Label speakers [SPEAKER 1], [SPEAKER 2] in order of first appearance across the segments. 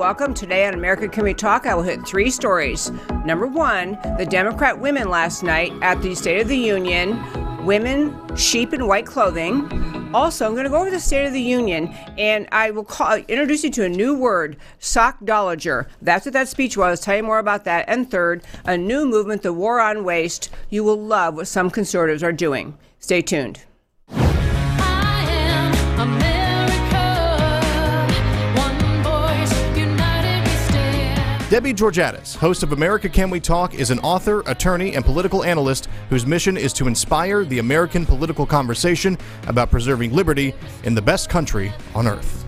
[SPEAKER 1] Welcome. Today on America Can We Talk, I will hit three stories. Number one, the Democrat women last night at the State of the Union, women, sheep in white clothing. Also, I'm going to go over the State of the Union and I will call, introduce you to a new word, sockdolager. That's what that speech was. Tell you more about that. And third, a new movement, the War on Waste. You will love what some conservatives are doing. Stay tuned.
[SPEAKER 2] Debbie Georgatos, host of America Can We Talk, is an author, attorney, and political analyst whose mission is to inspire the American political conversation about preserving liberty in the best country on earth.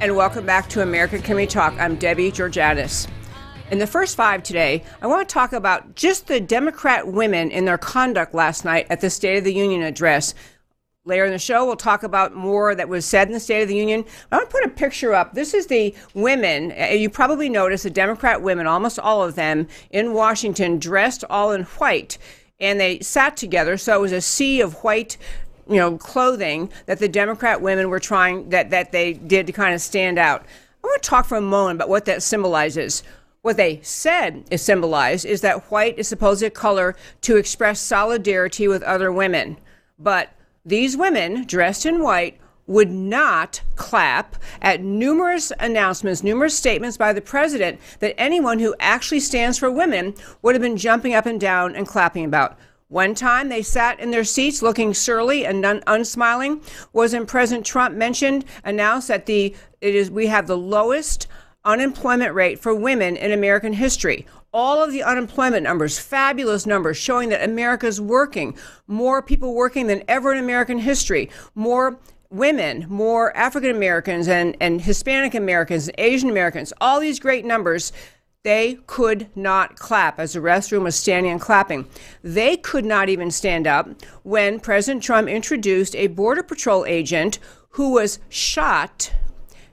[SPEAKER 1] And welcome back to America Can We Talk. I'm Debbie Georgatos. In the first five today, I want to talk about just the Democrat women in their conduct last night at the State of the Union address, Later in the show, we'll talk about more that was said in the State of the Union. I want to put a picture up. This is the women. Uh, you probably noticed the Democrat women, almost all of them in Washington, dressed all in white. And they sat together. So it was a sea of white you know, clothing that the Democrat women were trying, that, that they did to kind of stand out. I want to talk for a moment about what that symbolizes. What they said is symbolized is that white is supposed to color to express solidarity with other women. But these women, dressed in white, would not clap at numerous announcements, numerous statements by the president that anyone who actually stands for women would have been jumping up and down and clapping about. One time they sat in their seats looking surly and un- unsmiling was when President Trump mentioned, announced that the it is we have the lowest unemployment rate for women in American history all of the unemployment numbers, fabulous numbers showing that America's working, more people working than ever in American history, more women, more African Americans and, and Hispanic Americans and Asian Americans, all these great numbers. They could not clap as the restroom was standing and clapping. They could not even stand up when President Trump introduced a Border Patrol agent who was shot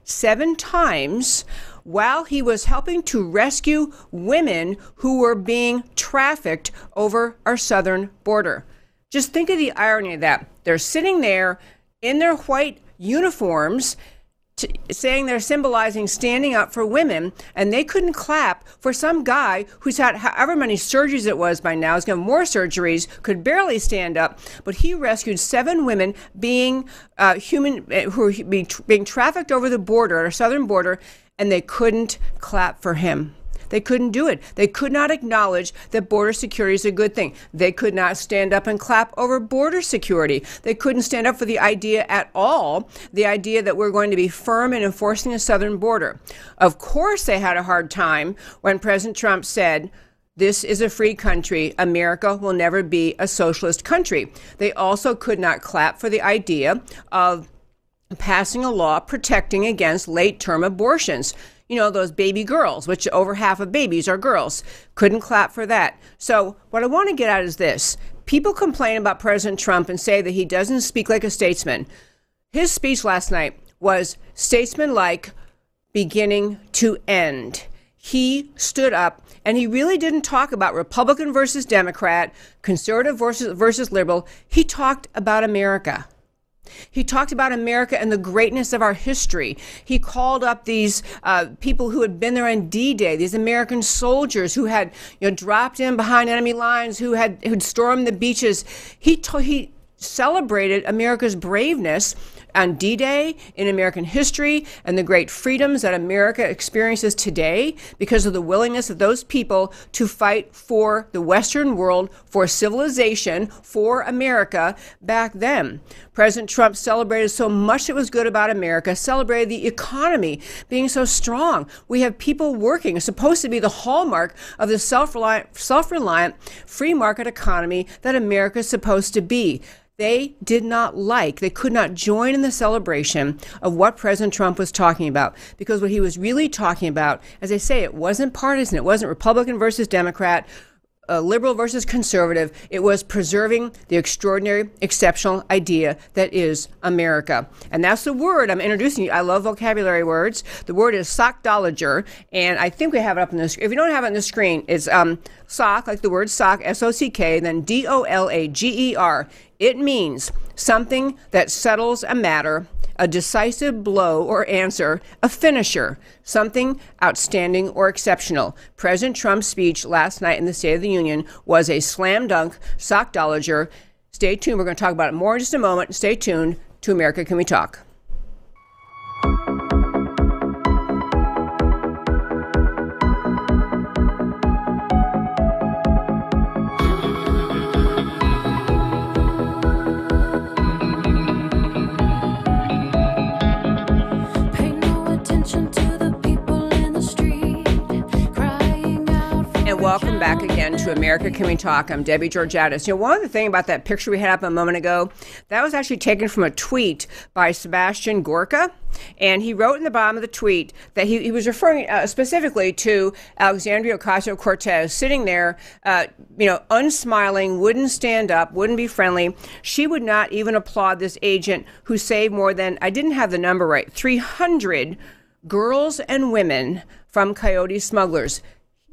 [SPEAKER 1] seven times while he was helping to rescue women who were being trafficked over our southern border. Just think of the irony of that. They're sitting there in their white uniforms. saying they're symbolizing standing up for women, and they couldn't clap for some guy who's had however many surgeries it was by now, he's got more surgeries, could barely stand up, but he rescued seven women being uh, human uh, who were being, being trafficked over the border, our southern border, and they couldn't clap for him. They couldn't do it. They could not acknowledge that border security is a good thing. They could not stand up and clap over border security. They couldn't stand up for the idea at all, the idea that we're going to be firm in enforcing the southern border. Of course, they had a hard time when President Trump said, this is a free country. America will never be a socialist country. They also could not clap for the idea of passing a law protecting against late term abortions. You know, those baby girls, which over half of babies are girls. Couldn't clap for that. So, what I want to get at is this people complain about President Trump and say that he doesn't speak like a statesman. His speech last night was statesman-like, beginning to end. He stood up and he really didn't talk about Republican versus Democrat, conservative versus, versus liberal. He talked about America. He talked about America and the greatness of our history. He called up these uh, people who had been there on D-Day, these American soldiers who had you know dropped in behind enemy lines, who had who'd stormed the beaches. He he celebrated America's braveness on D Day in American history and the great freedoms that America experiences today because of the willingness of those people to fight for the Western world, for civilization, for America back then. President Trump celebrated so much that was good about America, celebrated the economy being so strong. We have people working. It's supposed to be the hallmark of the self reliant, free market economy that America is supposed to be they did not like, they could not join in the celebration of what President Trump was talking about. Because what he was really talking about, as I say, it wasn't partisan, it wasn't Republican versus Democrat, uh, liberal versus conservative. It was preserving the extraordinary, exceptional idea that is America. And that's the word I'm introducing you. I love vocabulary words. The word is sockdolager, and I think we have it up on the screen. If you don't have it on the screen, it's um, sock, like the word sock, S O C K, then D O L A G E R. It means something that settles a matter, a decisive blow or answer, a finisher, something outstanding or exceptional. President Trump's speech last night in the State of the Union was a slam dunk, sockdolager. Stay tuned. We're going to talk about it more in just a moment. Stay tuned to America Can We Talk? Welcome back again to America Can We Talk. I'm Debbie Georgatos. You know, one of the thing about that picture we had up a moment ago, that was actually taken from a tweet by Sebastian Gorka. And he wrote in the bottom of the tweet that he, he was referring uh, specifically to Alexandria Ocasio Cortez sitting there, uh, you know, unsmiling, wouldn't stand up, wouldn't be friendly. She would not even applaud this agent who saved more than, I didn't have the number right, 300 girls and women from coyote smugglers.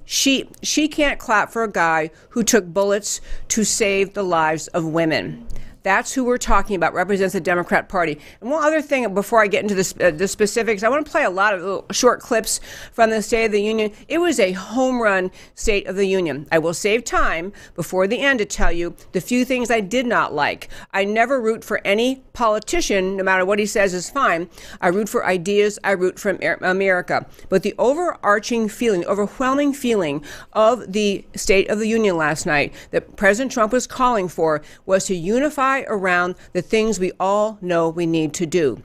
[SPEAKER 1] She she can't clap for a guy who took bullets to save the lives of women. That's who we're talking about, represents the Democrat Party. And one other thing before I get into the, uh, the specifics, I want to play a lot of short clips from the State of the Union. It was a home run State of the Union. I will save time before the end to tell you the few things I did not like. I never root for any politician, no matter what he says is fine. I root for ideas, I root for America. But the overarching feeling, overwhelming feeling of the State of the Union last night that President Trump was calling for was to unify around the things we all know we need to do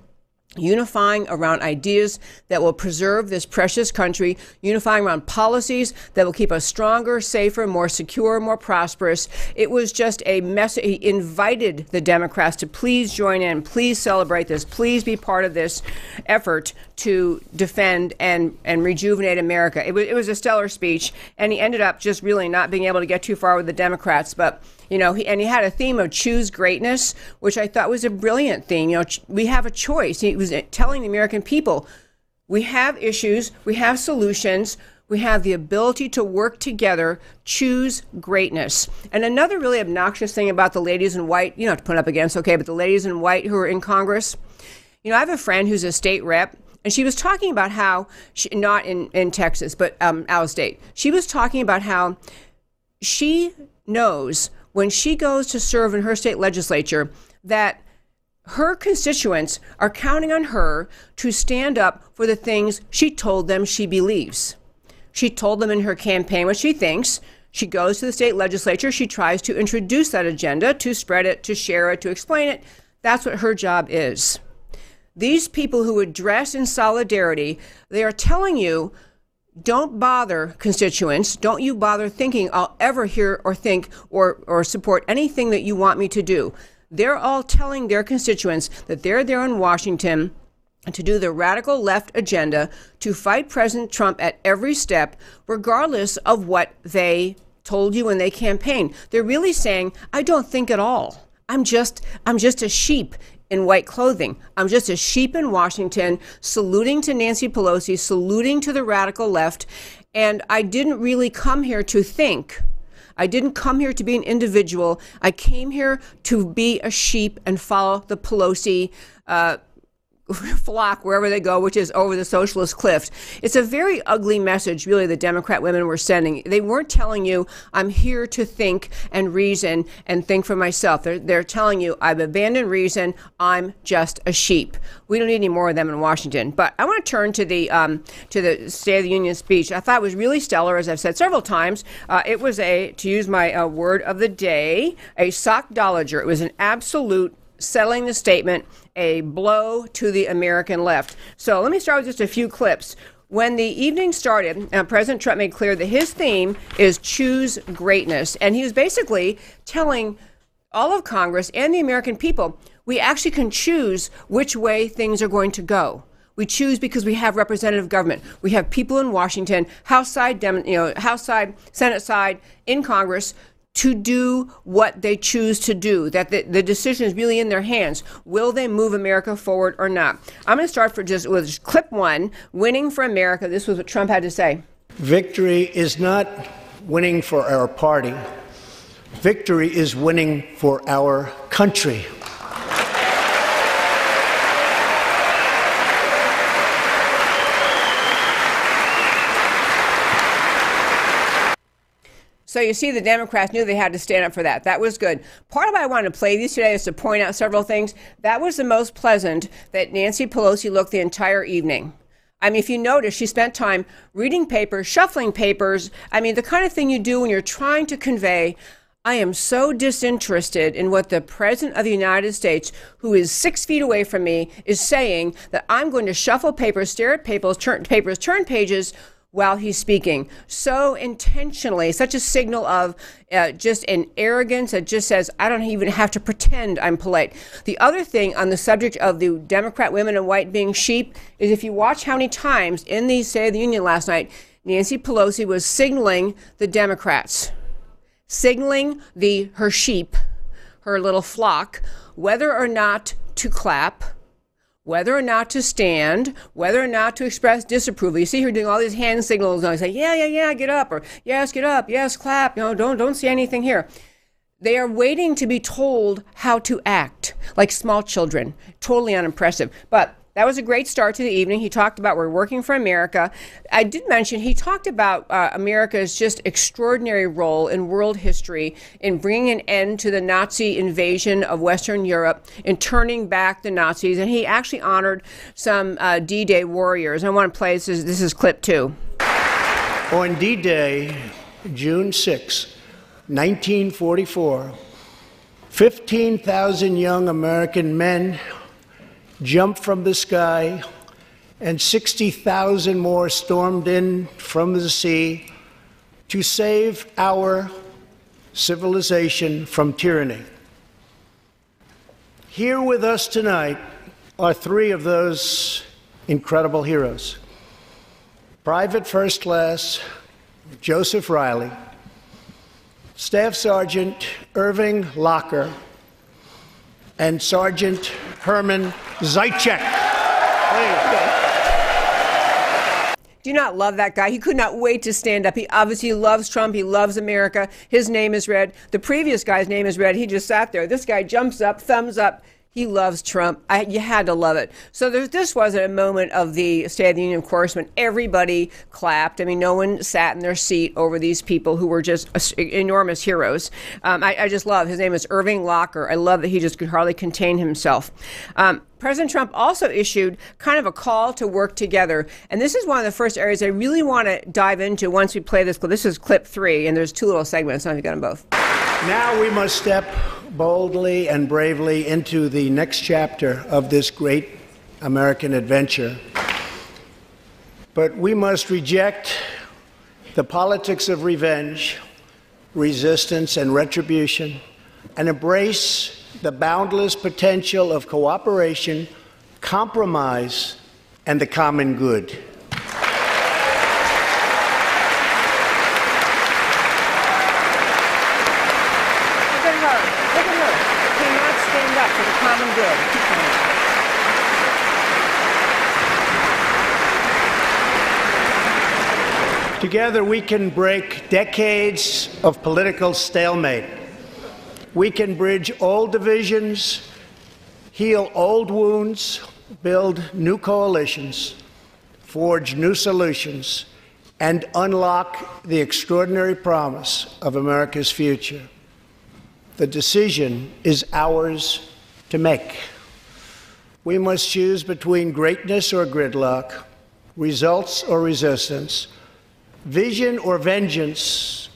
[SPEAKER 1] unifying around ideas that will preserve this precious country, unifying around policies that will keep us stronger, safer, more secure, more prosperous. It was just a message. He invited the Democrats to please join in, please celebrate this, please be part of this effort to defend and, and rejuvenate America. It was, it was a stellar speech, and he ended up just really not being able to get too far with the Democrats, but you know, he, and he had a theme of choose greatness, which I thought was a brilliant theme. You know, we have a choice. He was uh, telling the American people, we have issues, we have solutions, we have the ability to work together, choose greatness. And another really obnoxious thing about the ladies in white, you know, to put up against, okay, but the ladies in white who are in Congress, you know, I have a friend who's a state rep, and she was talking about how, she, not in, in Texas, but um, out of state, she was talking about how she knows when she goes to serve in her state legislature that her constituents are counting on her to stand up for the things she told them she believes. She told them in her campaign what she thinks. She goes to the state legislature. She tries to introduce that agenda, to spread it, to share it, to explain it. That's what her job is. These people who address in solidarity, they are telling you don't bother constituents. Don't you bother thinking I'll ever hear or think or, or support anything that you want me to do. They're all telling their constituents that they're there in Washington to do the radical left agenda to fight President Trump at every step, regardless of what they told you when they campaigned. They're really saying, I don't think at all. I'm just I'm just a sheep in white clothing. I'm just a sheep in Washington saluting to Nancy Pelosi, saluting to the radical left, and I didn't really come here to think. I didn't come here to be an individual. I came here to be a sheep and follow the Pelosi uh, flock wherever they go, which is over the socialist cliff. It's a very ugly message, really, the Democrat women were sending. They weren't telling you, I'm here to think and reason and think for myself. They're, they're telling you, I've abandoned reason, I'm just a sheep. We don't need any more of them in Washington. But I want to turn to the um, to the State of the Union speech. I thought it was really stellar, as I've said several times. Uh, it was a, to use my uh, word of the day, a sockdolager. It was an absolute settling the statement a blow to the American left. So let me start with just a few clips. When the evening started, uh, President Trump made clear that his theme is choose greatness. And he was basically telling all of Congress and the American people we actually can choose which way things are going to go. We choose because we have representative government. We have people in Washington, House side, you know, House side, Senate side, in Congress to do what they choose to do, that the, the decision is really in their hands. Will they move America forward or not? I'm going to start for just with clip one winning for America. This was what Trump had to say.
[SPEAKER 3] Victory is not winning for our party, Victory is winning for our country.
[SPEAKER 1] So you see, the Democrats knew they had to stand up for that. That was good. Part of why I wanted to play these today is to point out several things. That was the most pleasant that Nancy Pelosi looked the entire evening. I mean, if you notice, she spent time reading papers, shuffling papers. I mean, the kind of thing you do when you're trying to convey, I am so disinterested in what the President of the United States, who is six feet away from me, is saying that I'm going to shuffle papers, stare at papers, turn, papers, turn pages while he's speaking so intentionally, such a signal of uh, just an arrogance that just says, I don't even have to pretend I'm polite. The other thing on the subject of the Democrat women and white being sheep is if you watch how many times in the State of the Union last night, Nancy Pelosi was signaling the Democrats, signaling the her sheep, her little flock, whether or not to clap whether or not to stand, whether or not to express disapproval. You see her doing all these hand signals I say, yeah, yeah, yeah, get up, or yes, get up, yes, clap. Know, don't don't see anything here. They are waiting to be told how to act like small children. Totally unimpressive. But that was a great start to the evening. He talked about we're working for America. I did mention he talked about uh, America's just extraordinary role in world history in bringing an end to the Nazi invasion of Western Europe, in turning back the Nazis, and he actually honored some uh, D-Day warriors. I want to play this. Is, this is clip two.
[SPEAKER 3] On D-Day, June 6, 1944. 15,000 young American men jumped from the sky, and 60,000 more stormed in from the sea to save our civilization from tyranny. Here with us tonight are three of those incredible heroes Private First Class Joseph Reilly, Staff Sergeant Irving Locker, and Sergeant Herman Zeitchik.
[SPEAKER 1] Do you not love that guy? He could not wait to stand up. He obviously loves Trump. He loves America. His name is read. The previous guy's name is read. He just sat there. This guy jumps up, thumbs up. He loves Trump. I, you had to love it. So this wasn't a moment of the State of the Union, of course, when everybody clapped. I mean, no one sat in their seat over these people who were just enormous heroes. Um, I, I, just love. His name is Irving Locker. I love that he just could hardly contain himself. Um, President Trump also issued kind of a call to work together. And this is one of the first areas I really want to dive into once we play this clip. This is clip three, and there's two little segments. I know you got them both.
[SPEAKER 3] Now we must step boldly and bravely into the next chapter of this great American adventure. But we must reject the politics of revenge, resistance, and retribution, and embrace the boundless potential of cooperation, compromise, and the common good. Together, we can break decades of political stalemate. We can bridge old divisions, heal old wounds, build new coalitions, forge new solutions, and unlock the extraordinary promise of America's future. The decision is ours to make. We must choose between greatness or gridlock, results or resistance vision or vengeance,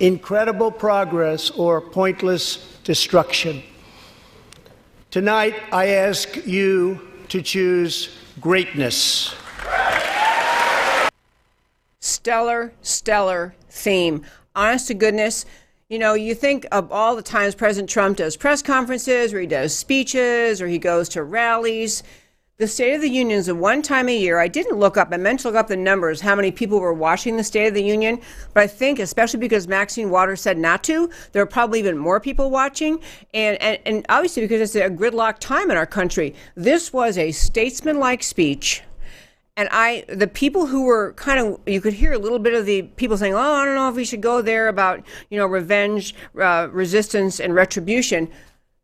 [SPEAKER 3] incredible progress or pointless destruction. Tonight, I ask you to choose greatness.
[SPEAKER 1] Stellar, stellar theme. Honest to goodness, you know, you think of all the times President Trump does press conferences or he does speeches or he goes to rallies the State of the Union is a one time a year. I didn't look up, I meant to look up the numbers, how many people were watching the State of the Union. But I think, especially because Maxine Waters said not to, there are probably even more people watching. And, and, and obviously, because it's a gridlock time in our country, this was a statesmanlike speech And I, the people who were kind of, you could hear a little bit of the people saying, "Oh, I don't know if we should go there about, you know, revenge, uh, resistance, and retribution."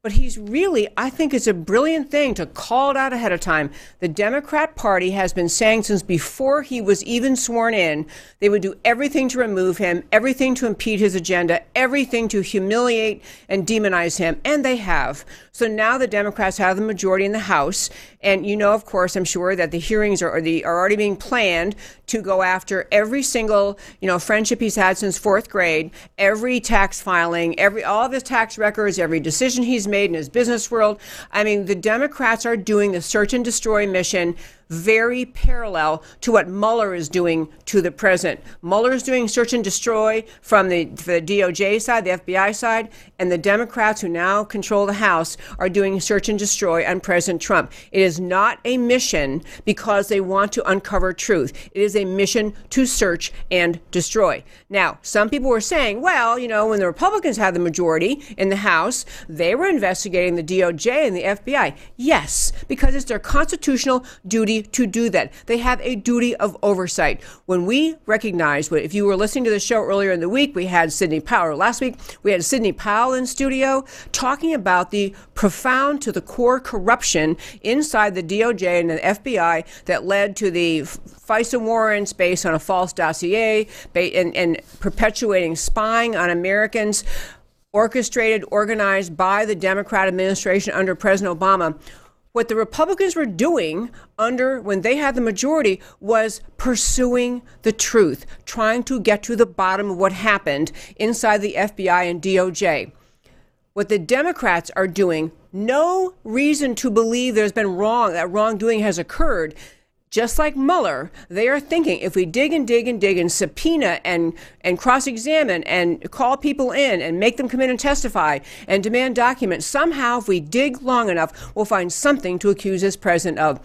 [SPEAKER 1] But he's really, I think it's a brilliant thing to call it out ahead of time. The Democrat Party has been saying since before he was even sworn in, they would do everything to remove him, everything to impede his agenda, everything to humiliate and demonize him. And they have. So now the Democrats have the majority in the House. And you know, of course, I'm sure that the hearings are, are, the, are already being planned to go after every single, you know, friendship he's had since fourth grade, every tax filing, every all of his tax records, every decision he's made in his business world. I mean, the Democrats are doing the search and destroy mission very parallel to what Mueller is doing to the president. Mueller is doing search and destroy from the, the DOJ side, the FBI side, and the Democrats who now control the House are doing search and destroy on President Trump. It is not a mission because they want to uncover truth. It is a mission to search and destroy. Now, some people were saying, well, you know, when the Republicans had the majority in the House, they were investigating the DOJ and the FBI. Yes, because it's their constitutional to do that. They have a duty of oversight. When we recognize, if you were listening to the show earlier in the week, we had Sidney Powell. Last week, we had Sidney Powell in studio talking about the profound to the core corruption inside the DOJ and the FBI that led to the FISA warrants based on a false dossier and, and perpetuating spying on Americans orchestrated, organized by the Democrat administration under President Obama what the Republicans were doing under when they had the majority was pursuing the truth, trying to get to the bottom of what happened inside the FBI and DOJ. What the Democrats are doing, no reason to believe there's been wrong, that wrongdoing has occurred just like Mueller, they are thinking if we dig and dig and dig and subpoena and, and cross examine and call people in and make them come in and testify and demand documents, somehow, if we dig long enough, we'll find something to accuse this president of.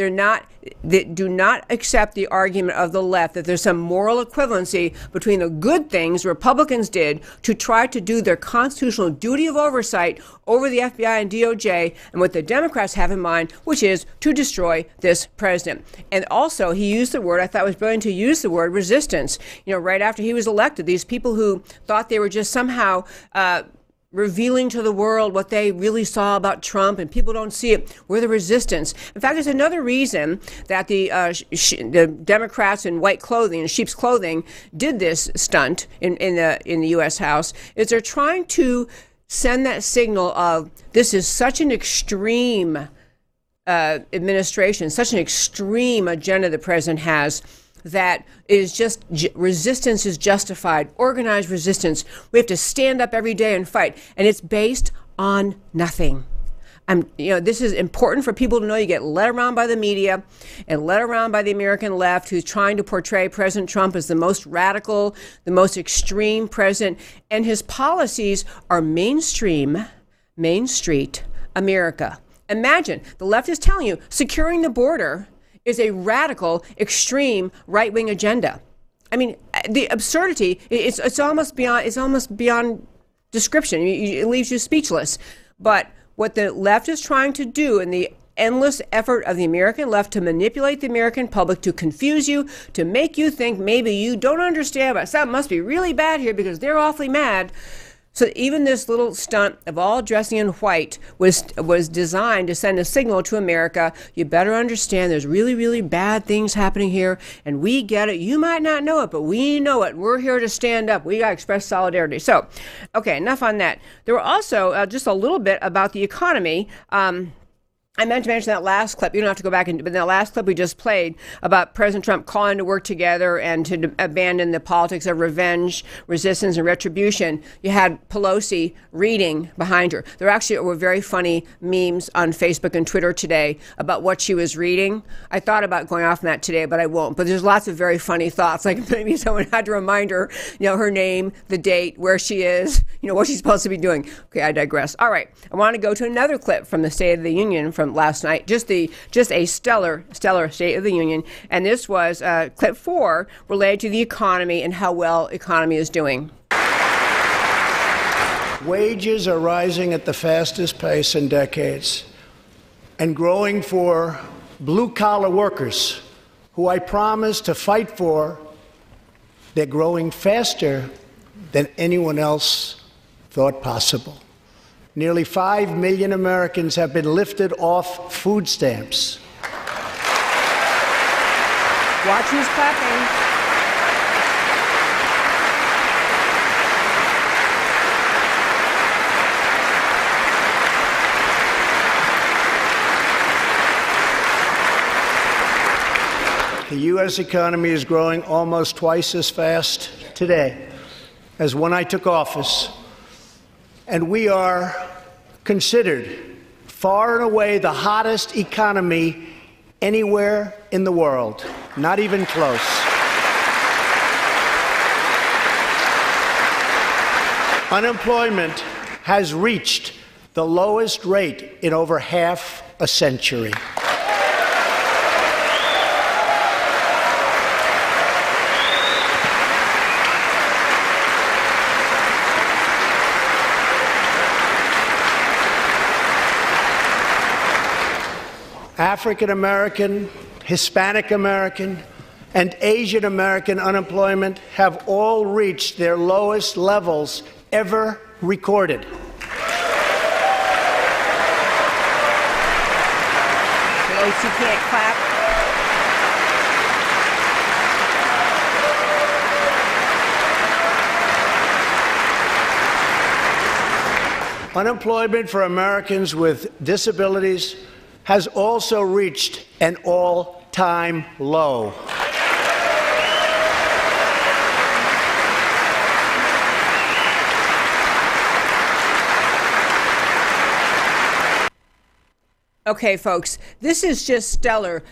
[SPEAKER 1] They're not, they do not accept the argument of the left that there's some moral equivalency between the good things Republicans did to try to do their constitutional duty of oversight over the FBI and DOJ and what the Democrats have in mind, which is to destroy this president. And also, he used the word, I thought was brilliant to use the word resistance. You know, right after he was elected, these people who thought they were just somehow, uh, revealing to the world what they really saw about Trump, and people don't see it. We're the resistance. In fact, there's another reason that the uh, sh- the Democrats in white clothing, in sheep's clothing, did this stunt in, in the in the U.S. House. Is they're trying to send that signal of this is such an extreme uh, administration, such an extreme agenda the president has that is just resistance is justified, organized resistance. We have to stand up every day and fight, and it's based on nothing. I'm, you know, this is important for people to know. You get led around by the media and led around by the American left, who's trying to portray President Trump as the most radical, the most extreme president, and his policies are mainstream, Main Street America. Imagine the left is telling you securing the border is a radical, extreme right wing agenda. I mean, the absurdity, it's, it's almost beyond, it's almost beyond description. It leaves you speechless. But what the left is trying to do in the endless effort of the American left to manipulate the American public, to confuse you, to make you think maybe you don't understand, but something must be really bad here because they're awfully mad. So even this little stunt of all dressing in white was was designed to send a signal to America. You better understand there's really really bad things happening here, and we get it. You might not know it, but we know it. We're here to stand up. We got to express solidarity. So, okay, enough on that. There were also uh, just a little bit about the economy. Um, I meant to mention that last clip. You don't have to go back and, but that last clip we just played about President Trump calling to work together and to d- abandon the politics of revenge, resistance, and retribution. You had Pelosi reading behind her. There actually were very funny memes on Facebook and Twitter today about what she was reading. I thought about going off on that today, but I won't. But there's lots of very funny thoughts. Like maybe someone had to remind her, you know, her name, the date, where she is, you know, what she's supposed to be doing. Okay, I digress. All right, I want to go to another clip from the State of the Union from last night. Just the just a stellar stellar State of the Union, and this was uh, clip four related to the economy and how well economy is doing.
[SPEAKER 3] Wages are rising at the fastest pace in decades, and growing for blue collar workers who I promised to fight for, they're growing faster than anyone else thought possible. Nearly 5 million Americans have been lifted off food stamps.
[SPEAKER 1] Watch who's clapping.
[SPEAKER 3] The U.S. economy is growing almost twice as fast today as when I took office. And we are considered far and away the hottest economy anywhere in the world, not even close. Unemployment has reached the lowest rate in over half a century. African American, Hispanic American, and Asian American unemployment have all reached their lowest levels ever recorded.
[SPEAKER 1] Who can't clap.
[SPEAKER 3] Unemployment for Americans with disabilities has also reached an all time low.
[SPEAKER 1] Okay, folks, this is just stellar.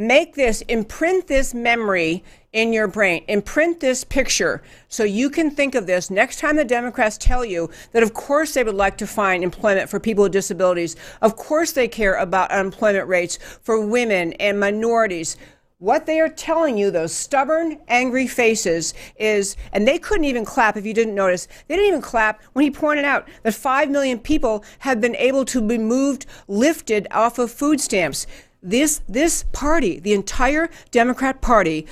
[SPEAKER 1] Make this, imprint this memory in your brain. Imprint this picture so you can think of this next time the Democrats tell you that, of course, they would like to find employment for people with disabilities. Of course, they care about unemployment rates for women and minorities. What they are telling you, those stubborn, angry faces, is, and they couldn't even clap if you didn't notice, they didn't even clap when he pointed out that 5 million people have been able to be moved, lifted off of food stamps. This, this party, the entire Democrat Party,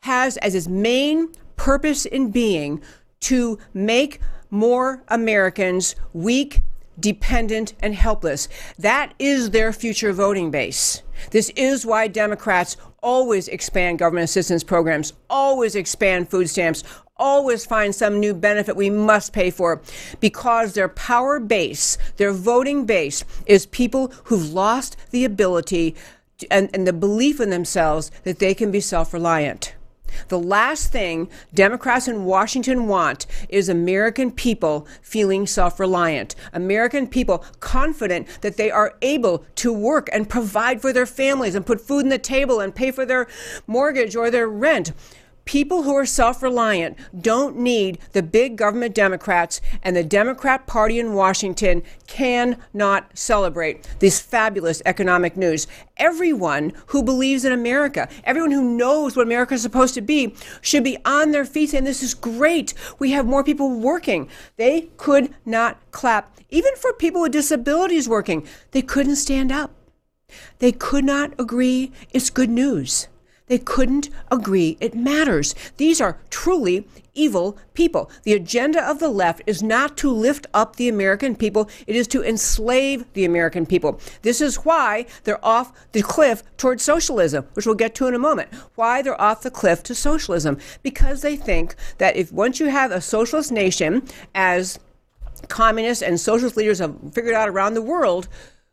[SPEAKER 1] has as its main purpose in being to make more Americans weak, dependent, and helpless. That is their future voting base. This is why Democrats always expand government assistance programs, always expand food stamps, always find some new benefit we must pay for because their power base, their voting base, is people who've lost the ability to, and, and the belief in themselves that they can be self reliant. The last thing Democrats in Washington want is American people feeling self reliant, American people confident that they are able to work and provide for their families and put food on the table and pay for their mortgage or their rent. People who are self reliant don't need the big government Democrats, and the Democrat Party in Washington cannot celebrate this fabulous economic news. Everyone who believes in America, everyone who knows what America is supposed to be, should be on their feet saying, This is great. We have more people working. They could not clap. Even for people with disabilities working, they couldn't stand up. They could not agree it's good news. They couldn't agree it matters. These are truly evil people. The agenda of the left is not to lift up the American people, it is to enslave the American people. This is why they're off the cliff towards socialism, which we'll get to in a moment. Why they're off the cliff to socialism. Because they think that if once you have a socialist nation, as communists and socialist leaders have figured out around the world,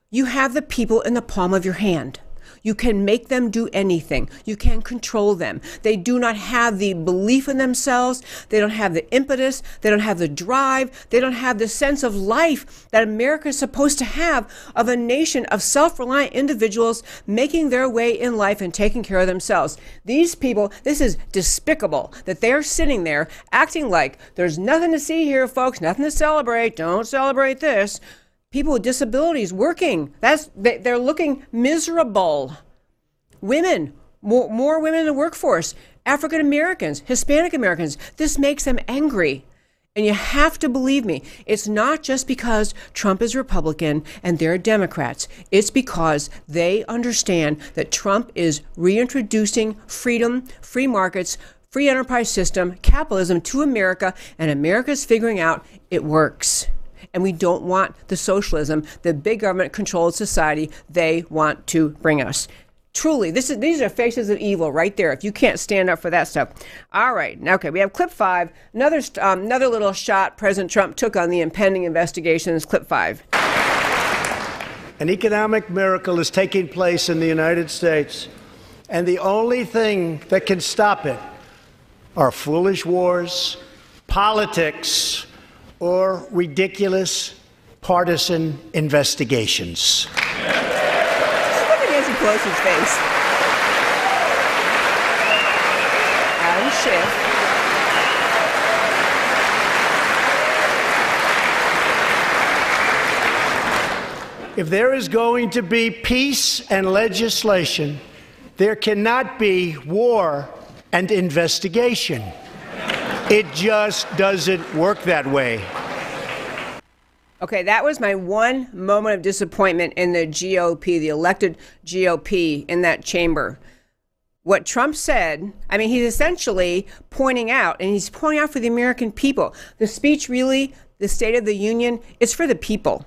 [SPEAKER 1] you have the people in the palm of your hand. You can make them do anything. You can control them. They do not have the belief in themselves. They don't have the impetus. They don't have the drive. They don't have the sense of life that America is supposed to have of a nation of self reliant individuals making their way in life and taking care of themselves. These people, this is despicable that they're sitting there acting like there's nothing to see here, folks, nothing to celebrate. Don't celebrate this people with disabilities working. That's they're looking miserable. Women, more, more women in the workforce, African Americans, Hispanic Americans. This makes them angry. And you have to believe me, it's not just because Trump is Republican and they're Democrats. It's because they understand that Trump is reintroducing freedom, free markets, free enterprise system, capitalism to America, and America's figuring out it works. And we don't want the socialism, the big government controlled society they want to bring us. Truly, this is these are faces of evil right there. If you can't stand up for that stuff, all right. Now, okay, we have clip five. Another um, another little shot President Trump took on the impending investigations. Clip five.
[SPEAKER 3] An economic miracle is taking place in the United States, and the only thing that can stop it are foolish wars, politics, or ridiculous partisan investigations.
[SPEAKER 1] Nancy Pelosi's face. Adam Schiff.
[SPEAKER 3] If there is going to be peace and legislation, there cannot be war and investigation. It just doesn't work that way.
[SPEAKER 1] Okay, that was my one moment of disappointment in the GOP, the elected GOP in that chamber. What Trump said, I mean, he's essentially pointing out, and he's pointing out for the American people. The speech really, the State of the Union, is for the people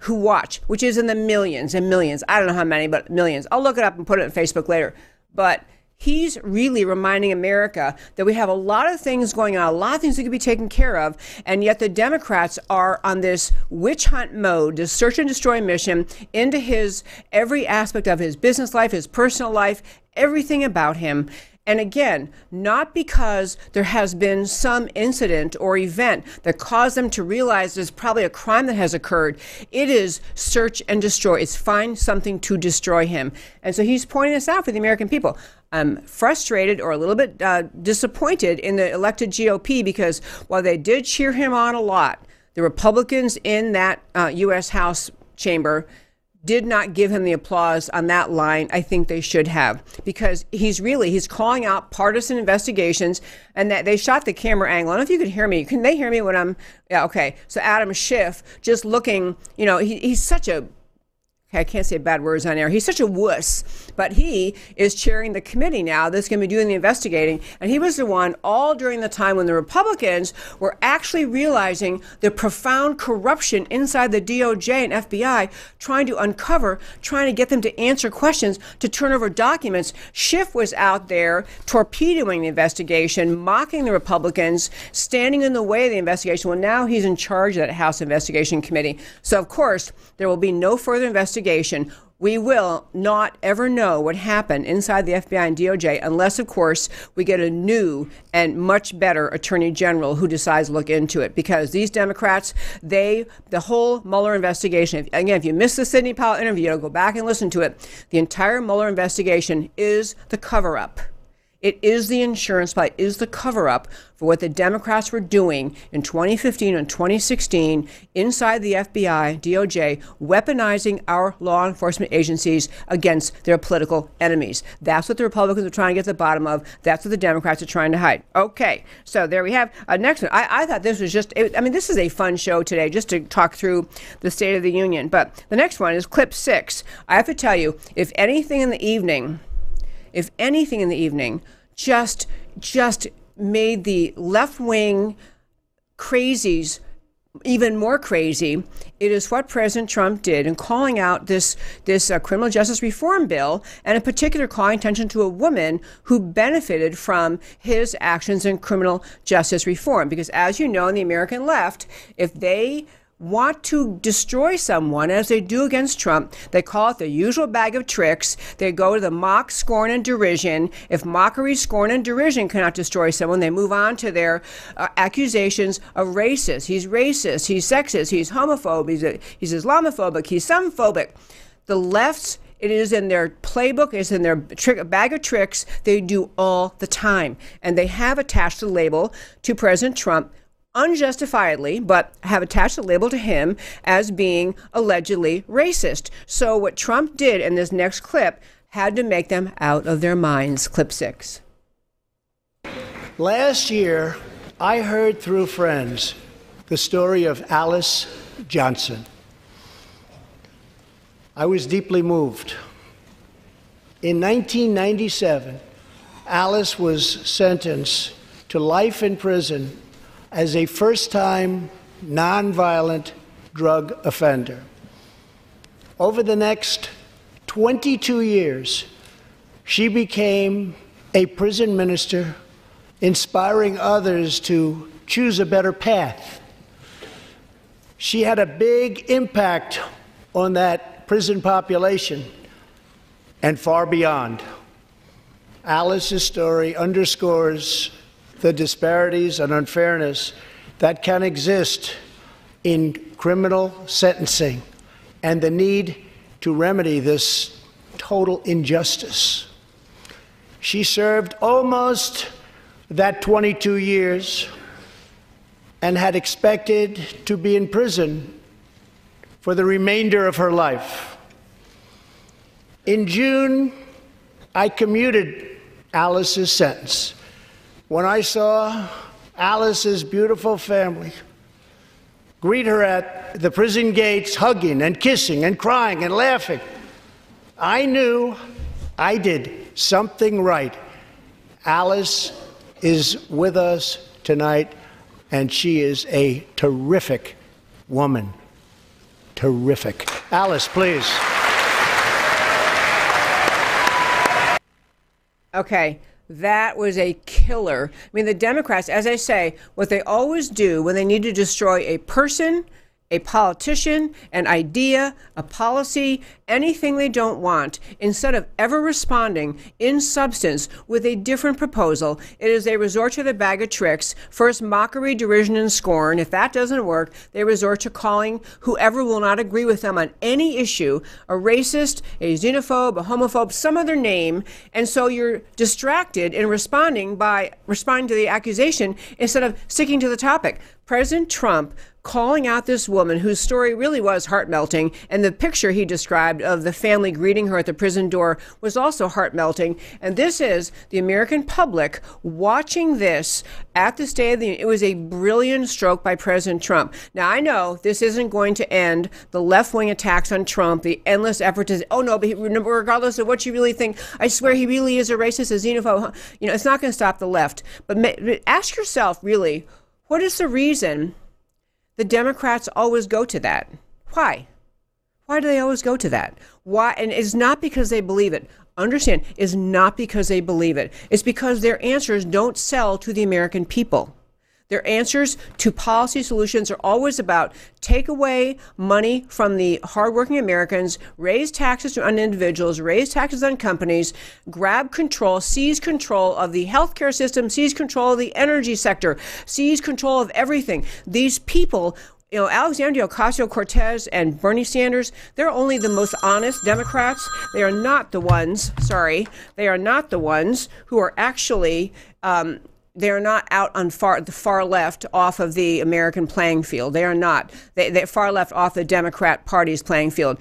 [SPEAKER 1] who watch, which is in the millions and millions. I don't know how many, but millions. I'll look it up and put it on Facebook later. But he's really reminding America that we have a lot of things going on, a lot of things that could be taken care of, and yet the Democrats are on this witch hunt mode, this search and destroy mission into his every aspect of his business life, his personal life, everything about him. And again, not because there has been some incident or event that caused them to realize there's probably a crime that has occurred. It is search and destroy. It's find something to destroy him. And so he's pointing this out for the American people. I'm frustrated or a little bit uh, disappointed in the elected GOP because while they did cheer him on a lot, the Republicans in that uh, U.S. House chamber did not give him the applause on that line I think they should have because he's really he's calling out partisan investigations and that they shot the camera angle. I don't know if you can hear me. Can they hear me when I'm yeah okay. So Adam Schiff just looking, you know, he, he's such a I can't say bad words on air. He's such a wuss, but he is chairing the committee now that's going to be doing the investigating. And he was the one all during the time when the Republicans were actually realizing the profound corruption inside the DOJ and FBI, trying to uncover, trying to get them to answer questions, to turn over documents. Schiff was out there torpedoing the investigation, mocking the Republicans, standing in the way of the investigation. Well, now he's in charge of that House Investigation Committee. So, of course, there will be no further investigation investigation, we will not ever know what happened inside the FBI and DOJ unless, of course, we get a new and much better attorney general who decides to look into it. Because these Democrats, they, the whole Mueller investigation, again, if you missed the Sidney Powell interview, go back and listen to it. The entire Mueller investigation is the cover up. It is the insurance play, is the cover up for what the Democrats were doing in 2015 and 2016 inside the FBI, DOJ, weaponizing our law enforcement agencies against their political enemies. That's what the Republicans are trying to get to the bottom of. That's what the Democrats are trying to hide. Okay, so there we have. Uh, next one. I, I thought this was just, I mean, this is a fun show today just to talk through the State of the Union. But the next one is clip six. I have to tell you, if anything in the evening, if anything in the evening, just just made the left wing crazies even more crazy. It is what President Trump did in calling out this this uh, criminal justice reform bill, and in particular calling attention to a woman who benefited from his actions in criminal justice reform. Because as you know, in the American left, if they want to destroy someone, as they do against Trump, they call it the usual bag of tricks. They go to the mock, scorn, and derision. If mockery, scorn, and derision cannot destroy someone, they move on to their uh, accusations of racist. He's racist. He's sexist. He's homophobic. He's, a, he's Islamophobic. He's somephobic. The left's it is in their playbook, it's in their trick, bag of tricks they do all the time. And they have attached the label to President Trump unjustifiably, but have attached a label to him as being allegedly racist. So, what Trump did in this next clip had to make them out of their minds. Clip six.
[SPEAKER 3] Last year, I heard through friends the story of Alice Johnson. I was deeply moved. In 1997, Alice was sentenced to life in prison as a first time nonviolent drug offender. Over the next 22 years, she became a prison minister, inspiring others to choose a better path. She had a big impact on that prison population and far beyond. Alice's story underscores the disparities and unfairness that can exist in criminal sentencing and the need to remedy this total injustice. She served almost that 22 years and had expected to be in prison for the remainder of her life. In June, I commuted Alice's sentence when I saw Alice's beautiful family greet her at the prison gates, hugging and kissing and crying and laughing. I knew I did something right. Alice is with us tonight, and she is a terrific woman. Terrific. Alice, please.
[SPEAKER 1] Okay. That was a killer. I mean, the Democrats, as I say, what they always do when they need to destroy a person, a politician, an idea, a policy, anything they don't want, instead of ever responding in substance with a different proposal, it is they resort to the bag of tricks. First, mockery, derision, and scorn. If that doesn't work, they resort to calling whoever will not agree with them on any issue a racist, a xenophobe, a homophobe, some other name. And so you're distracted in responding by responding to the accusation instead of sticking to the topic. President Trump calling out this woman whose story really was heart melting. And the picture he described of the family greeting her at the prison door was also heart melting. And this is the American public watching this at the State of the Union. It was a brilliant stroke by President Trump. Now, I know this isn't going to end the left wing attacks on Trump, the endless effort to, oh no, but he, regardless of what you really think, I swear he really is a racist, a xenophobe. You know, it's not going to stop the left. But ask yourself, really, what is the reason? The Democrats always go to that. Why? Why do they always go to that? Why? And it's not because they believe it. Understand, it's not because they believe it. It's because their answers don't sell to the American people. Their answers to policy solutions are always about take away money from the hardworking Americans, raise taxes on individuals, raise taxes on companies, grab control, seize control of the healthcare system, seize control of the energy sector, seize control of everything. These people you know, Alexandria Ocasio Cortez and Bernie Sanders, they're only the most honest Democrats. They are not the ones, sorry, they are not the ones who are actually um, they're not out on far the far left off of the American playing field. They are not. They, they're far left off the Democrat Party's playing field.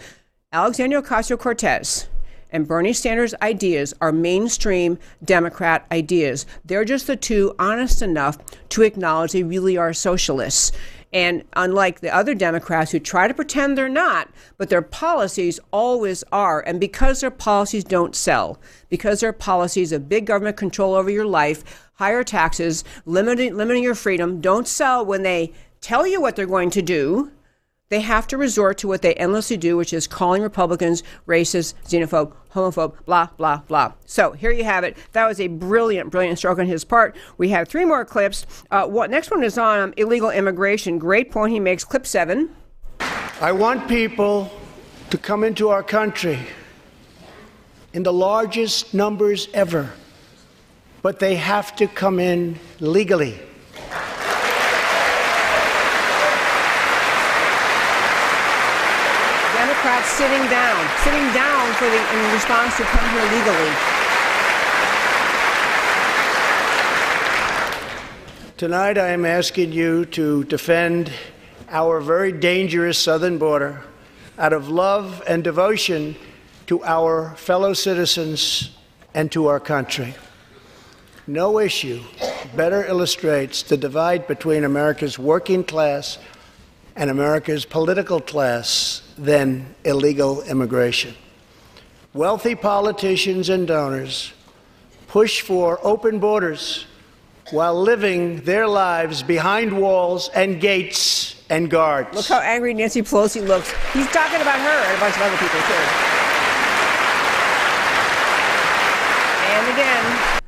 [SPEAKER 1] Alexandria Ocasio Cortez and Bernie Sanders' ideas are mainstream Democrat ideas. They're just the two honest enough to acknowledge they really are socialists. And unlike the other Democrats who try to pretend they're not, but their policies always are. And because their policies don't sell, because their policies of big government control over your life, higher taxes, limiting, limiting your freedom, don't sell when they tell you what they're going to do they have to resort to what they endlessly do, which is calling Republicans racist, xenophobe, homophobe, blah, blah, blah. So here you have it. That was a brilliant, brilliant stroke on his part. We have three more clips. Uh, what next one is on um, illegal immigration. Great point he makes. Clip seven.
[SPEAKER 3] I want people to come into our country in the largest numbers ever, but they have to come in legally.
[SPEAKER 1] Democrats sitting down, sitting down for the in response to come here legally.
[SPEAKER 3] Tonight, I am asking you to defend our very dangerous southern border out of love and devotion to our fellow citizens and to our country. No issue better illustrates the divide between America's working class and America's political class than illegal immigration. Wealthy politicians and donors push for open borders while living their lives behind walls and gates and guards.
[SPEAKER 1] Look how angry Nancy Pelosi looks. He's talking about her and a bunch of other people, too. And again,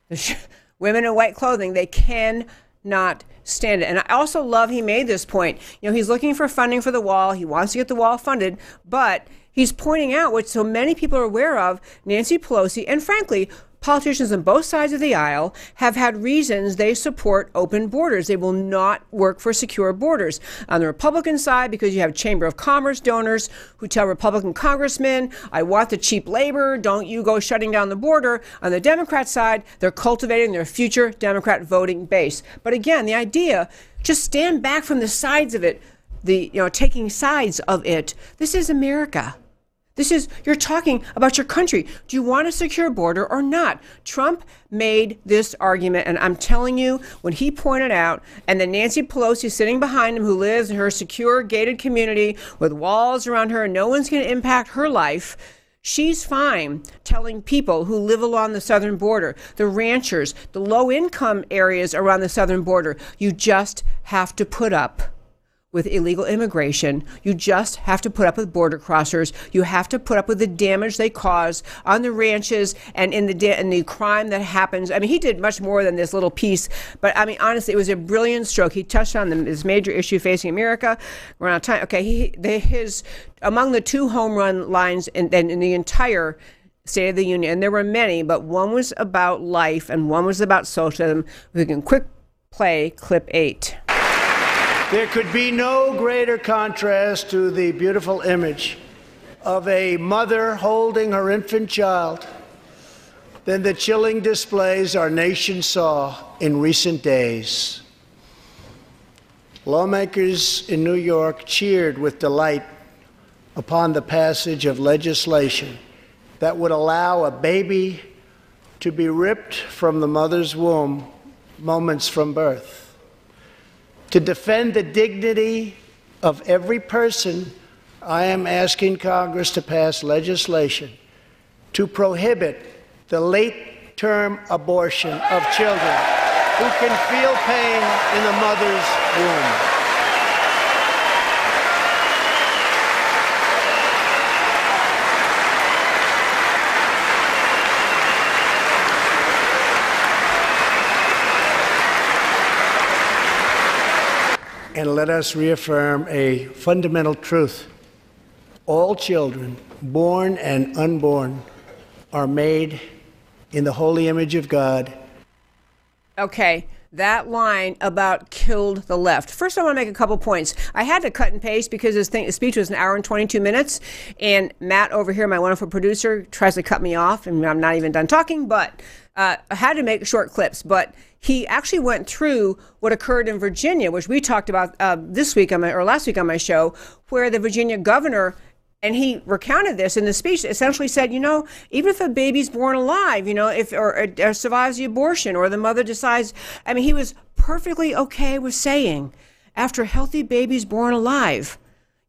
[SPEAKER 1] the women in white clothing, they cannot stand it. And I also love he made this point. You know, he's looking for funding for the wall. He wants to get the wall funded, but he's pointing out what so many people are aware of Nancy Pelosi and frankly politicians on both sides of the aisle have had reasons they support open borders. They will not work for secure borders. On the Republican side, because you have Chamber of Commerce donors who tell Republican congressmen, I want the cheap labor, don't you go shutting down the border. On the Democrat side, they're cultivating their future Democrat voting base. But again, the idea, just stand back from the sides of it, the you know, taking sides of it. This is America. This is, you're talking about your country. Do you want a secure border or not? Trump made this argument, and I'm telling you, when he pointed out, and then Nancy Pelosi sitting behind him, who lives in her secure gated community with walls around her, and no one's going to impact her life. She's fine telling people who live along the southern border, the ranchers, the low income areas around the southern border, you just have to put up with illegal immigration. You just have to put up with border crossers. You have to put up with the damage they cause on the ranches and in the da- in the crime that happens. I mean, he did much more than this little piece, but I mean, honestly, it was a brilliant stroke. He touched on the, this major issue facing America. We're out of time. Okay, he his among the two home run lines in, in, in the entire. State of the Union, and there were many, but one was about life and one was about socialism. We can quick play clip eight.
[SPEAKER 3] There could be no greater contrast to the beautiful image of a mother holding her infant child than the chilling displays our nation saw in recent days. Lawmakers in New York cheered with delight upon the passage of legislation that would allow a baby to be ripped from the mother's womb moments from birth to defend the dignity of every person, I am asking Congress to pass legislation to prohibit the late term abortion of children who can feel pain in the mother's womb. And let us reaffirm a fundamental truth. All children, born and unborn, are made in the holy image of God.
[SPEAKER 1] Okay, that line about killed the left. First, I want to make a couple points. I had to cut and paste because his, thing, speech was an hour and 22 minutes, and Matt over here, my wonderful producer, tries to cut me off, and I'm not even done talking, but uh, I had to make short clips. But he actually went through what occurred in Virginia, which we talked about uh, this week on my, or last week on my show, where the Virginia governor and he recounted this in the speech essentially said you know even if a baby's born alive you know if or, or, survives the abortion or the mother decides i mean he was perfectly okay with saying after a healthy baby's born alive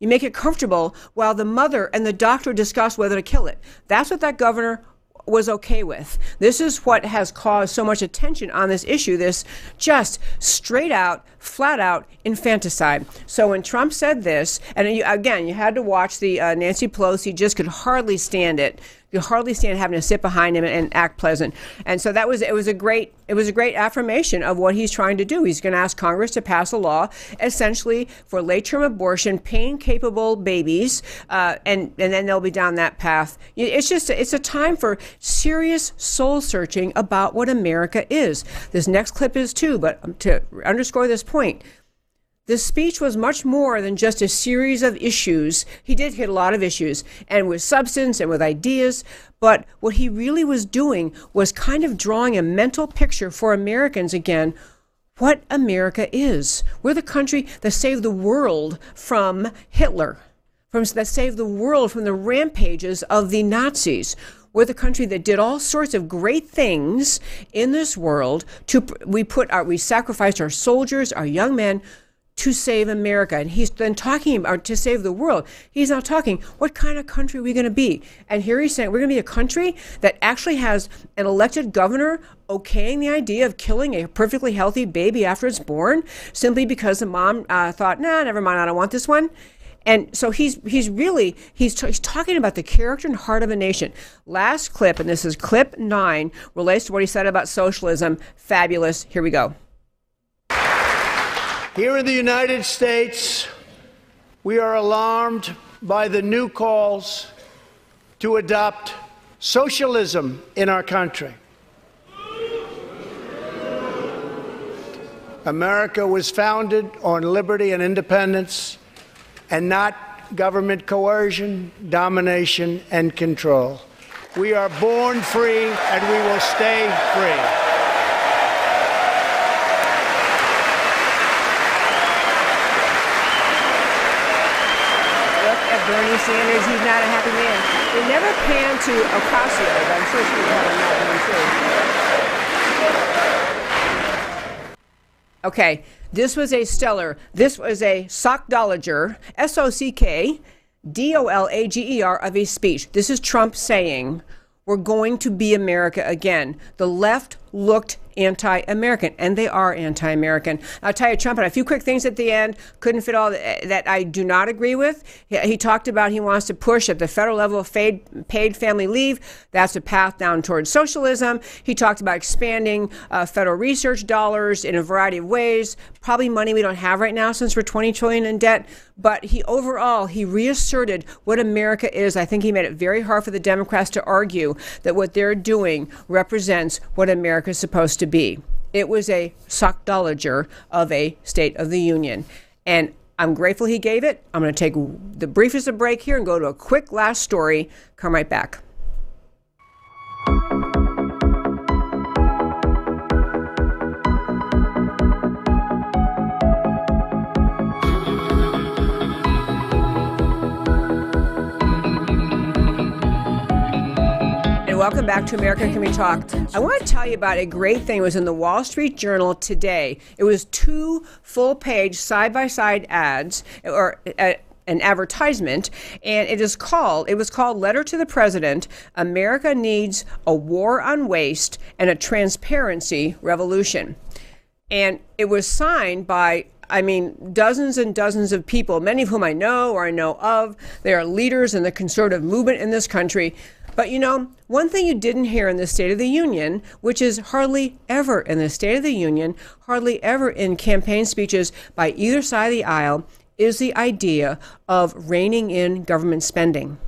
[SPEAKER 1] you make it comfortable while the mother and the doctor discuss whether to kill it. That's what that governor was okay with. This is what has caused so much attention on this issue this just straight out, flat out infanticide. So when Trump said this, and you, again, you had to watch the uh, Nancy Pelosi just could hardly stand it you hardly stand having to sit behind him and, act pleasant. And so that was it was a great it was a great affirmation of what he's trying to do. He's going to ask Congress to pass a law essentially for late term abortion, pain capable babies, uh, and and then they'll be down that path. It's just it's a time for serious soul searching about what America is. This next clip is too, but to underscore this point. This speech was much more than just a series of issues. He did hit a lot of issues, and with substance and with ideas, but what he really was doing was kind of drawing a mental picture for Americans again what America is. We're the country that saved the world from Hitler, from, that saved the world from the rampages of the Nazis. We're the country that did all sorts of great things in this world. To we put our we sacrificed our soldiers, our young men to save America. And he's then talking about to save the world. He's now talking, what kind of country are we going to be? And here he's saying, we're going to be a country that actually has an elected governor okaying the idea of killing a perfectly healthy baby after it's born simply because the mom uh, thought, nah, never mind, I don't want this one. And so he's he's really he's, t- he's talking about the character and heart of a nation. Last clip, and this is clip nine, relates to what he said about socialism. Fabulous. Here we go.
[SPEAKER 3] Here in the United States, we are alarmed by the new calls to adopt socialism in our country. America was founded on liberty and independence and not government coercion, domination, and control. We are born free and we will stay free.
[SPEAKER 1] Bernie Sanders, he's not a happy man. They never pan to Ocasio, but I'm sure she would have that one too. Okay, this was a stellar, this was a sockdolager, S O C K D O L A G E R of a speech. This is Trump saying, We're going to be America again. The left looked anti-American, and they are anti-American. I'll tell you, Trump had a few quick things at the end. Couldn't fit all that I do not agree with. He, he talked about he wants to push at the federal level paid, paid family leave. That's a path down towards socialism. He talked about expanding uh, federal research dollars in a variety of ways. Probably money we don't have right now since we're 20 trillion in debt. But he overall he reasserted what America is. I think he made it very hard for the Democrats to argue that what they're doing represents what America is supposed to to be. It was a sockdolager of a State of the Union. And I'm grateful he gave it. I'm going to take the briefest of break here and go to a quick last story. Come right back. Welcome back to America Can We Talk. I want to tell you about a great thing. It was in the Wall Street Journal today. It was two full page side by side ads or uh, an advertisement and it is called it was called letter to the president america needs a war on waste and a transparency revolution and it was signed by I mean, dozens and dozens of people, many of whom I know or I know of. They are leaders in the conservative movement in this country. But you know, one thing you didn't hear in the State of the Union, which is hardly ever in the State of the Union, hardly ever in campaign speeches by either side of the aisle, is the idea of reining in government spending.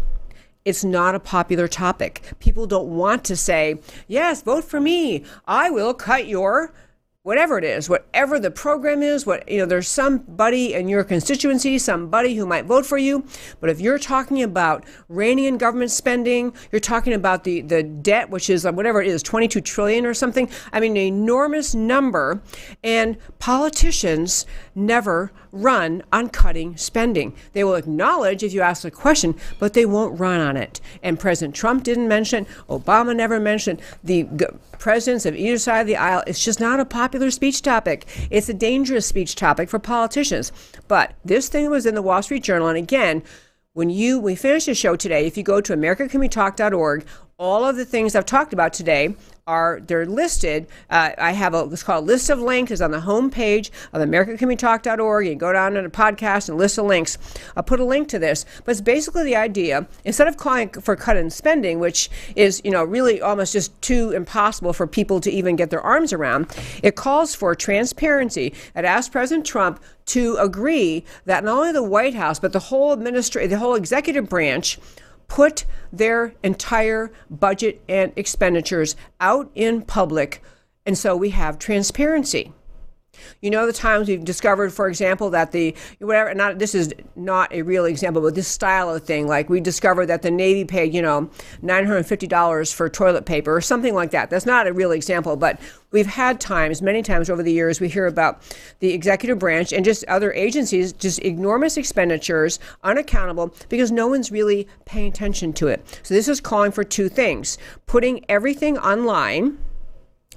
[SPEAKER 1] It's not a popular topic. People don't want to say, yes, vote for me. I will cut your whatever it is, whatever the program is, what you know, there's somebody in your constituency, somebody who might vote for you. But if you're talking about reining in government spending, you're talking about the the debt, which is whatever it is, 22 trillion or something. I mean, an enormous number, and politicians never run on cutting spending. They will acknowledge if you ask a question, but they won't run on it. And President Trump didn't mention, Obama never mentioned, the presidents of either side of the aisle. It's just not a popular speech topic. It's a dangerous speech topic for politicians. But this thing was in the Wall Street Journal, and again, when you we finish the show today, if you go to americacanwetalk.org, all of the things I've talked about today are they're listed. Uh, I have a it's called list of links. It's on the home page of AmericaCanWeTalk.org. You can go down to the podcast and list of links. I'll put a link to this, but it's basically the idea instead of calling for cut in spending, which is you know really almost just too impossible for people to even get their arms around. It calls for transparency. It asks President Trump to agree that not only the White House but the whole administration, the whole executive branch put their entire budget and expenditures out in public. And so we have transparency. You know the times we've discovered, for example, that the whatever not this is not a real example, but this style of thing, like we discovered that the Navy paid, you know, nine hundred and fifty dollars for toilet paper or something like that. That's not a real example, but we've had times, many times over the years, we hear about the executive branch and just other agencies, just enormous expenditures, unaccountable, because no one's really paying attention to it. So this is calling for two things: putting everything online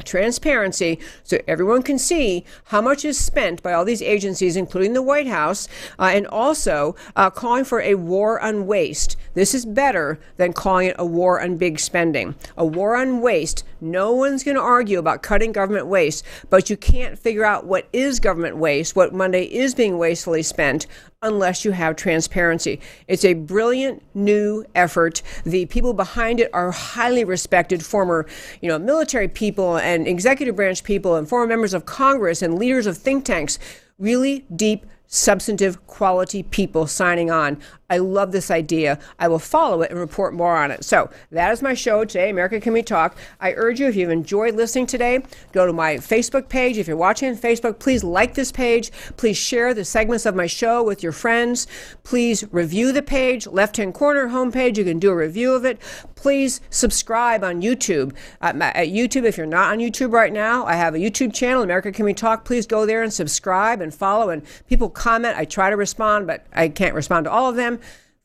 [SPEAKER 1] transparency so everyone can see how much is spent by all these agencies, including the White House, uh, and also uh, calling for a war on waste. This is better than calling it a war on big spending. A war on waste, no one's going to argue about cutting government waste, but you can't figure out what is government waste, what Monday is being wastefully spent, unless you have transparency. It's a brilliant new effort. The people behind it are highly respected former, you know, military people and executive branch people and former members of Congress and leaders of think tanks. Really deep substantive quality people signing on. I love this idea. I will follow it and report more on it. So that is my show today, America Can We Talk. I urge you, if you've enjoyed listening today, go to my Facebook page. If you're watching on Facebook, please like this page. Please share the segments of my show with your friends. Please review the page, left hand corner homepage. You can do a review of it. Please subscribe on YouTube. Uh, at, at YouTube, if you're not on YouTube right now, I have a YouTube channel, America Can We Talk. Please go there and subscribe and follow. And people comment. I try to respond, but I can't respond to all of them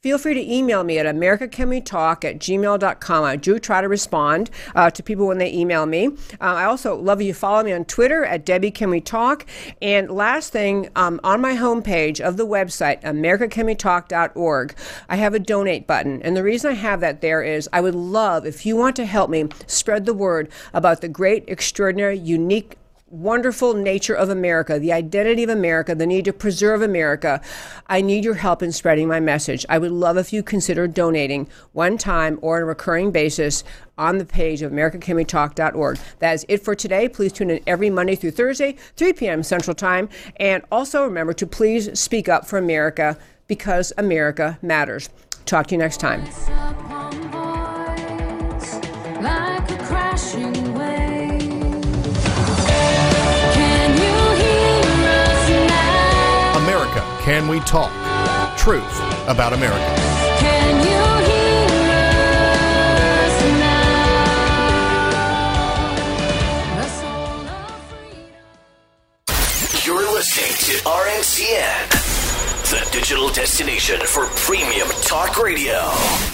[SPEAKER 1] feel free to email me at americacanwetalk at gmail.com. I do try to respond uh, to people when they email me. Uh, I also love you follow me on Twitter at Debbie Can We Talk. And last thing, um, on my homepage of the website, americacanwetalk.org, I have a donate button. And the reason I have that there is I would love if you want to help me spread the word about the great, extraordinary, unique wonderful nature of America, the identity of America, the need to preserve America, I need your help in spreading my message. I would love if you consider donating one time or on a recurring basis on the page of americacanwetalk.org. That is it for today. Please tune in every Monday through Thursday, 3 p.m. Central Time. And also remember to please speak up for America because America matters. Talk to you next time.
[SPEAKER 2] Can We Talk? Truth about America.
[SPEAKER 4] You're listening to RNCN, the digital destination for premium talk radio.